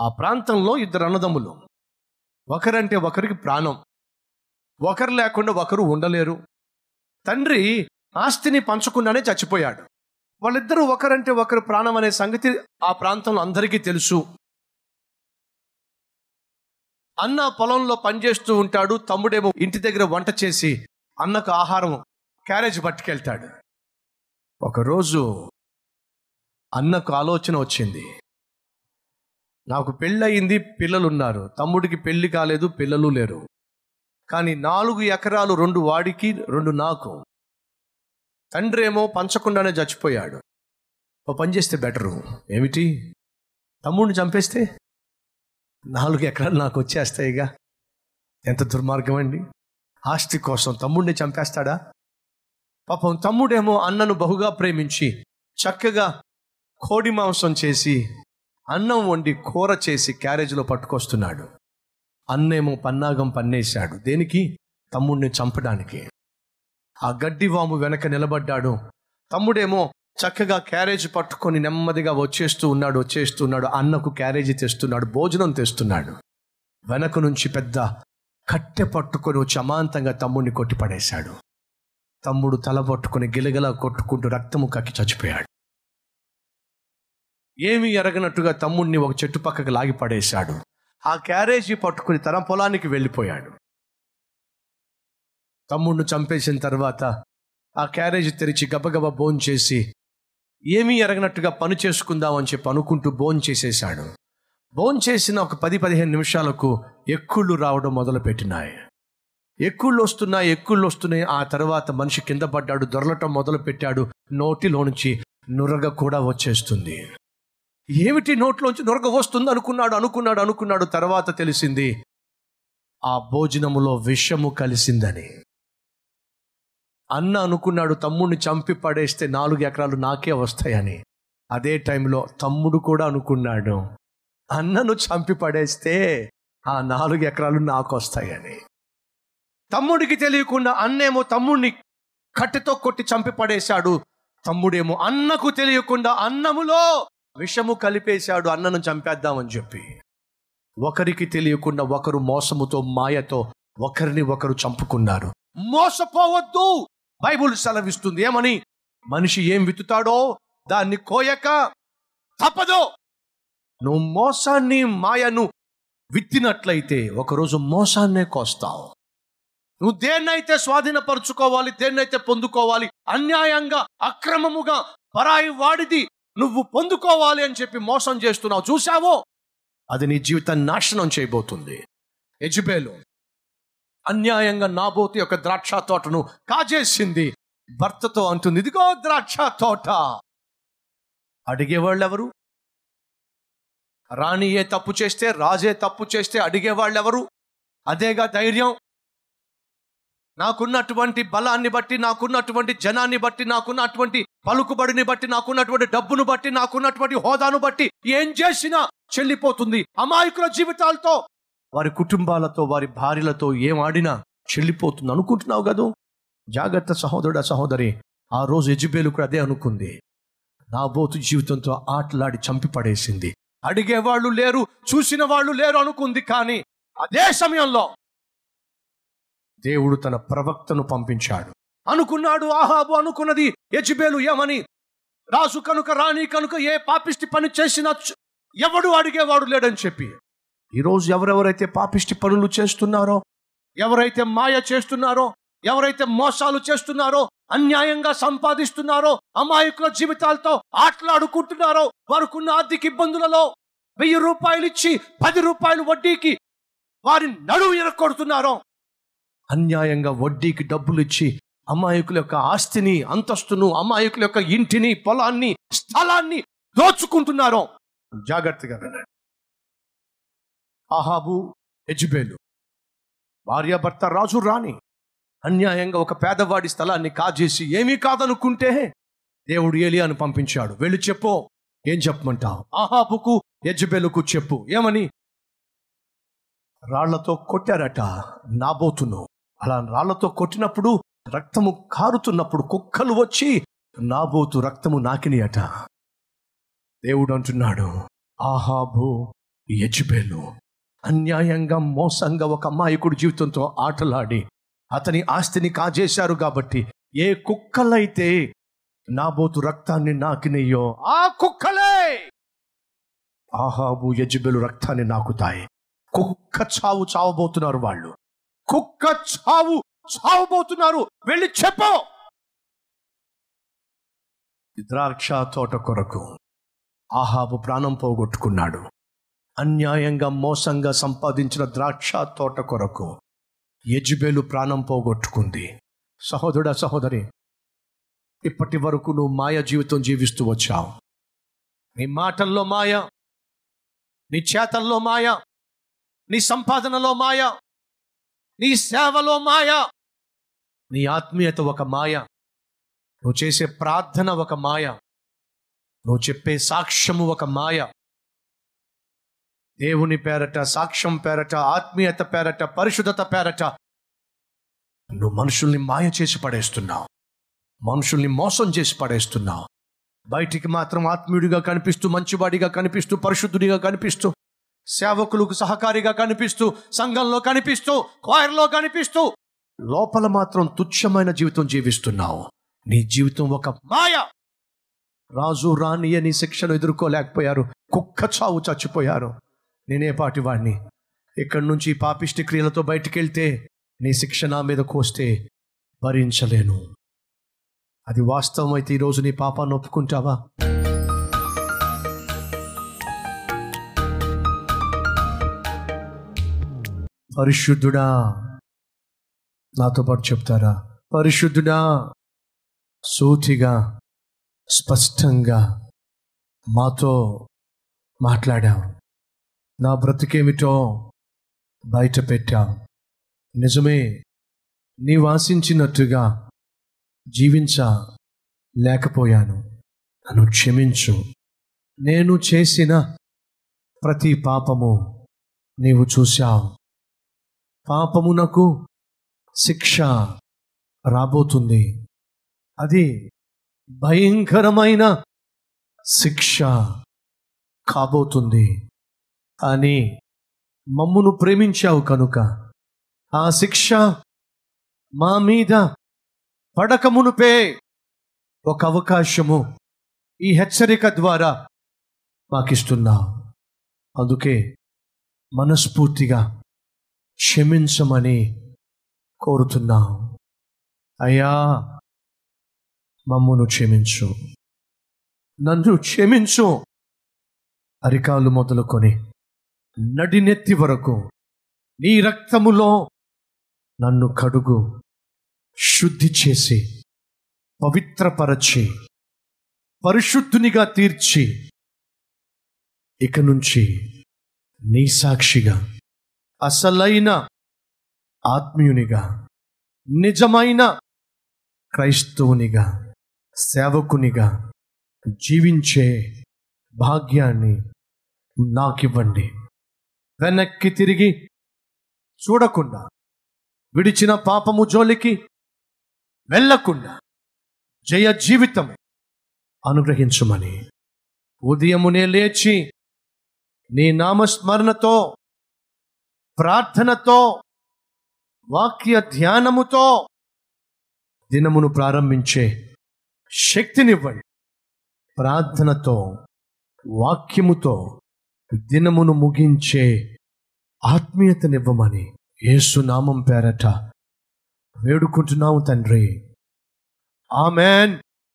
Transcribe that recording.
ఆ ప్రాంతంలో ఇద్దరు అన్నదమ్ములు. ఒకరంటే ఒకరికి ప్రాణం. ఒకరు లేకుండా ఒకరు ఉండలేరు. తండ్రి ఆస్తిని పంచకుండానే చచ్చిపోయాడు. వాళ్ళిద్దరూ ఒకరంటే ఒకరు ప్రాణం అనే సంగతి ఆ ప్రాంతంలో అందరికీ తెలుసు. అన్న పొలంలో పనిచేస్తూ ఉంటాడు. తమ్ముడేమో ఇంటి దగ్గర వంట చేసి అన్నకు ఆహారం క్యారేజ్ పట్టుకెళ్తాడు. ఒకరోజు అన్నకు ఆలోచన వచ్చింది. నాకు పెళ్ళయింది పిల్లలున్నారు. తమ్ముడికి పెళ్ళి కాలేదు పిల్లలు లేరు. కానీ నాలుగు ఎకరాలు రెండు వాడికి రెండు నాకు. తండ్రి ఏమో పంచకుండానే చచ్చిపోయాడు. ఓ పని చేస్తే బెటరు. ఏమిటి? తమ్ముడిని చంపేస్తే? నాలుగు ఎకరాలు నాకు వచ్చేస్తాయిగా. ఎంత దుర్మార్గం అండి ఆస్తి కోసం తమ్ముడిని చంపేస్తాడా? పాపం తమ్ముడేమో అన్నను బహుగా ప్రేమించి చక్కగా కోడి మాంసం చేసి అన్నం వండి కూర చేసి క్యారేజీలో పట్టుకొస్తున్నాడు. అన్నేమో పన్నాగం పన్నేశాడు. దేనికి? తమ్ముడిని చంపడానికి. ఆ గడ్డివాము వెనక నిలబడ్డాడు. తమ్ముడేమో చక్కగా క్యారేజ్ పట్టుకొని నెమ్మదిగా వచ్చేస్తూ ఉన్నాడు వచ్చేస్తూ ఉన్నాడు. అన్నకు క్యారేజీ తెస్తున్నాడు భోజనం తెస్తున్నాడు. వెనక నుంచి పెద్ద కట్టె పట్టుకొని వచ్చి అమాంతంగా తమ్ముడిని కొట్టిపడేశాడు. తమ్ముడు తల పట్టుకొని గిలగిల కొట్టుకుంటూ రక్తము కక్కి చచ్చిపోయాడు. ఏమీ ఎరగనట్టుగా తమ్ముడిని ఒక చెట్టు పక్కకు లాగి పడేశాడు. ఆ క్యారేజీ పట్టుకుని తన పొలానికి వెళ్ళిపోయాడు. తమ్ముడిని చంపేసిన తర్వాత ఆ క్యారేజీ తెరిచి గబగబ బోన్ చేసి ఏమీ ఎరగనట్టుగా పని చేసుకుందామని చెప్పి అనుకుంటూ బోన్ చేసేశాడు. బోన్ చేసిన ఒక పది పదిహేను నిమిషాలకు ఎక్కుళ్ళు రావడం మొదలుపెట్టినాయి. ఎక్కుళ్ళు వస్తున్నాయి ఎక్కుళ్ళు వస్తున్నాయి. ఆ తర్వాత మనిషి కింద పడ్డాడు దొరలటం మొదలు పెట్టాడు నోటిలోంచి నురగ కూడా వచ్చేస్తుంది. ఏమిటి నోట్లోంచి నొరగ వస్తుంది అనుకున్నాడు అనుకున్నాడు అనుకున్నాడు తర్వాత తెలిసింది ఆ భోజనములో విషము కలిసిందని. అన్న అనుకున్నాడు తమ్ముడిని చంపి పడేస్తే నాలుగు ఎకరాలు నాకే వస్తాయని. అదే టైంలో తమ్ముడు కూడా అనుకున్నాడు అన్నను చంపి పడేస్తే ఆ నాలుగు ఎకరాలు నాకు వస్తాయని. తమ్ముడికి తెలియకుండా అన్నేమో తమ్ముడిని కట్టెతో కొట్టి చంపి పడేశాడు తమ్ముడేమో అన్నకు తెలియకుండా అన్నములో విషము కలిపేశాడు అన్నను చంపేద్దామని చెప్పి. ఒకరికి తెలియకుండా ఒకరు మోసముతో మాయతో ఒకరిని ఒకరు చంపుకున్నారు. మోసపోవద్దు! బైబుల్ సెలవిస్తుంది. ఏమని? మనిషి ఏం విత్తుతాడో దాన్ని కోయక తప్పదు! నువ్వు మోసాన్ని మాయను విత్తినట్లయితే ఒకరోజు మోసాన్నే కోస్తావు. నువ్వు దేన్నైతే స్వాధీనపరుచుకోవాలి దేన్నైతే పొందుకోవాలి అన్యాయంగా అక్రమముగా పరాయి వాడిది నువ్వు పొందుకోవాలి అని చెప్పి మోసం చేస్తున్నావు. చూసావో అది నీ జీవితాన్ని నాశనం చేయబోతుంది. ఎజుబేలు అన్యాయంగా నాబోతు యొక్క ద్రాక్ష తోటను కాజేసింది. భర్తతో అంటుంది ఇదిగో ద్రాక్ష తోట అడిగేవాళ్ళు ఎవరు రాణి ఏ తప్పు చేస్తే రాజే తప్పు చేస్తే అడిగేవాళ్ళు ఎవరు అదేగా ధైర్యం? నాకున్నటువంటి బలాన్ని బట్టి నాకున్నటువంటి జనాన్ని బట్టి నాకున్నటువంటి పలుకుబడిని బట్టి నాకున్నటువంటి డబ్బును బట్టి నాకున్నటువంటి హోదాను బట్టి ఏం చేసినా చెల్లిపోతుంది. అమాయకుల జీవితాలతో వారి కుటుంబాలతో వారి భార్యలతో ఏం ఆడినా చెల్లిపోతుంది. అనుకుంటున్నావు కదూ? జాగ్రత్త సహోదరుడు సహోదరి. ఆ రోజు ఎజుబేలు కూడా అదే అనుకుంది. నా బోతు జీవితంతో ఆటలాడి చంపి పడేసింది అడిగేవాళ్ళు లేరు చూసిన వాళ్ళు లేరు అనుకుంది కానీ అదే సమయంలో దేవుడు తన ప్రవక్తను పంపించాడు. అనుకున్నాడు ఆహాబు అనుకున్నది యజ్బేలు ఏమని? రాజు కనుక రాణి కనుక ఏ పాపిష్టి పని చేసినా ఎవడు అడిగేవాడు లేడని చెప్పి. ఈరోజు ఎవరెవరైతే పాపిష్టి పనులు చేస్తున్నారో ఎవరైతే మాయ చేస్తున్నారో ఎవరైతే మోసాలు చేస్తున్నారో అన్యాయంగా సంపాదిస్తున్నారో అమాయకుల జీవితాలతో ఆటలాడుకుంటున్నారో వారికున్న ఆర్థిక ఇబ్బందులలో వెయ్యి రూపాయలు ఇచ్చి పది రూపాయలు వడ్డీకి వారి నడువు ఎరకొడుతున్నారో అన్యాయంగా వడ్డీకి డబ్బులు ఇచ్చి అమాయకుల యొక్క ఆస్తిని అంతస్తును అమాయకుల యొక్క ఇంటిని పొలాన్ని స్థలాన్ని దోచుకుంటున్నారో. జాగ్రత్తగా వినండి. ఆహాబు ఎజుబేలు భార్యాభర్త రాజు రాణి. అన్యాయంగా ఒక పేదవాడి స్థలాన్ని కాజేసి ఏమీ కాదనుకుంటే దేవుడు ఏలియాను పంపించాడు. వెళ్ళి చెప్పు. ఏం చెప్పమంటావు? ఆహాబుకు యజ్బేలుకు చెప్పు. ఏమని? రాళ్ళతో కొట్టారట నాబోతును. అలా రాళ్ళతో కొట్టినప్పుడు రక్తము కారుతున్నప్పుడు కుక్కలు వచ్చి నాబోతు రక్తము నాకినియట దేవుడు అంటున్నాడు ఆహాబు యజ్బేలు అన్యాయంగా మోసంగా ఒక అమాయకుడి జీవితంతో ఆటలాడి అతని ఆస్తిని కాజేశారు కాబట్టి ఏ కుక్కలైతే నాబోతు రక్తాన్ని నాకినయ్యో ఆ కుక్కలే ఆహాబు యజ్బేలు రక్తాన్ని నాకుతాయి. కుక్క చావు చావబోతున్నారు వాళ్ళు. కుక్క చావు చావబోతున్నారు వెళ్ళి చెప్పు. ద్రాక్ష తోట కొరకు ఆహాబు ప్రాణం పోగొట్టుకున్నాడు. అన్యాయంగా మోసంగా సంపాదించిన ద్రాక్ష తోట కొరకు యజ్బేలు ప్రాణం పోగొట్టుకుంది. సహోదరుడా సహోదరి ఇప్పటి వరకు నువ్వు మాయ జీవితం జీవిస్తూ వచ్చావు. నీ మాటల్లో మాయ నీ చేతల్లో మాయ నీ సంపాదనలో మాయ నీ సేవలో మాయ నీ ఆత్మీయత ఒక మాయ. నువ్వు చేసే ప్రార్థన ఒక మాయ. నువ్వు చెప్పే సాక్ష్యము ఒక మాయ. దేవుని పేరట సాక్ష్యం పేరట ఆత్మీయత పేరట పరిశుద్ధత పేరట నువ్వు మనుషుల్ని మాయ చేసి పడేస్తున్నావు. మనుషుల్ని మోసం చేసి పడేస్తున్నావు. బయటికి మాత్రం ఆత్మీయుడిగా కనిపిస్తూ మంచివాడిగా కనిపిస్తూ పరిశుద్ధుడిగా కనిపిస్తూ సేవకులకు సహకారిగా కనిపిస్తూ సంఘంలో కనిపిస్తూ క్వాయర్లో కనిపిస్తూ లోపల మాత్రం తుచ్చమైన జీవితం జీవిస్తున్నావు. నీ జీవితం ఒక మాయ. రాజు రాణి అని శిక్షను ఎదుర్కోలేకపోయారు. కుక్క చావు చచ్చిపోయారు. నేనే పాటి వాడిని ఇక్కడి నుంచి పాపిష్టి క్రియలతో బయటికి వెళ్తే నీ శిక్ష నా మీద కోస్తే భరించలేను. అది వాస్తవం అయితే ఈరోజు నీ పాపాన్ని ఒప్పుకుంటావా? పరిశుద్ధుడా నాతో పాటు చెప్తారా? పరిశుద్ధుడా సూటిగా స్పష్టంగా మాతో మాట్లాడావు. నా బ్రతికేమిటో బయట పెట్టావు. నిజమే నీ వాసించినట్టుగా జీవించ లేకపోయాను. నన్ను క్షమించు. నేను చేసిన ప్రతి పాపము నీవు చూశావు. పాపమునకు శిక్ష రాబోతుంది. అది భయంకరమైన శిక్ష కాబోతుంది. అని మమ్మును ప్రేమించావు కనుక ఆ శిక్ష మా మీద పడకమునుపే ఒక అవకాశము ఈ హెచ్చరిక ద్వారా మాకిస్తున్నావు అందుకే మనస్ఫూర్తిగా క్షమించమని కోరుతున్నాం అయ్యా మమ్మును క్షమించు. నన్ను క్షమించు. అరికాలు మొదలుకొని నడినెత్తి వరకు నీ రక్తములో నన్ను కడుగు శుద్ధి చేసి పవిత్రపరచి పరిశుద్ధునిగా తీర్చి ఇక నుంచి నీ సాక్షిగా అసలైన ఆత్మీయునిగా నిజమైన క్రైస్తవునిగా సేవకునిగా జీవించే భాగ్యాన్ని నాకివ్వండి. వెనక్కి తిరిగి చూడకుండా విడిచిన పాపము జోలికి వెళ్ళకుండా జయ జీవితం అనుగ్రహించుమని. ఉదయమునే లేచి నీ నామస్మరణతో ప్రార్థనతో వాక్య ధ్యానముతో దినమును ప్రారంభించే శక్తినివ్వండి. ప్రార్థనతో వాక్యముతో దినమును ముగించే ఆత్మీయతనివ్వమని ఏసునామం పేరట వేడుకుంటున్నాము తండ్రి. ఆమెన్.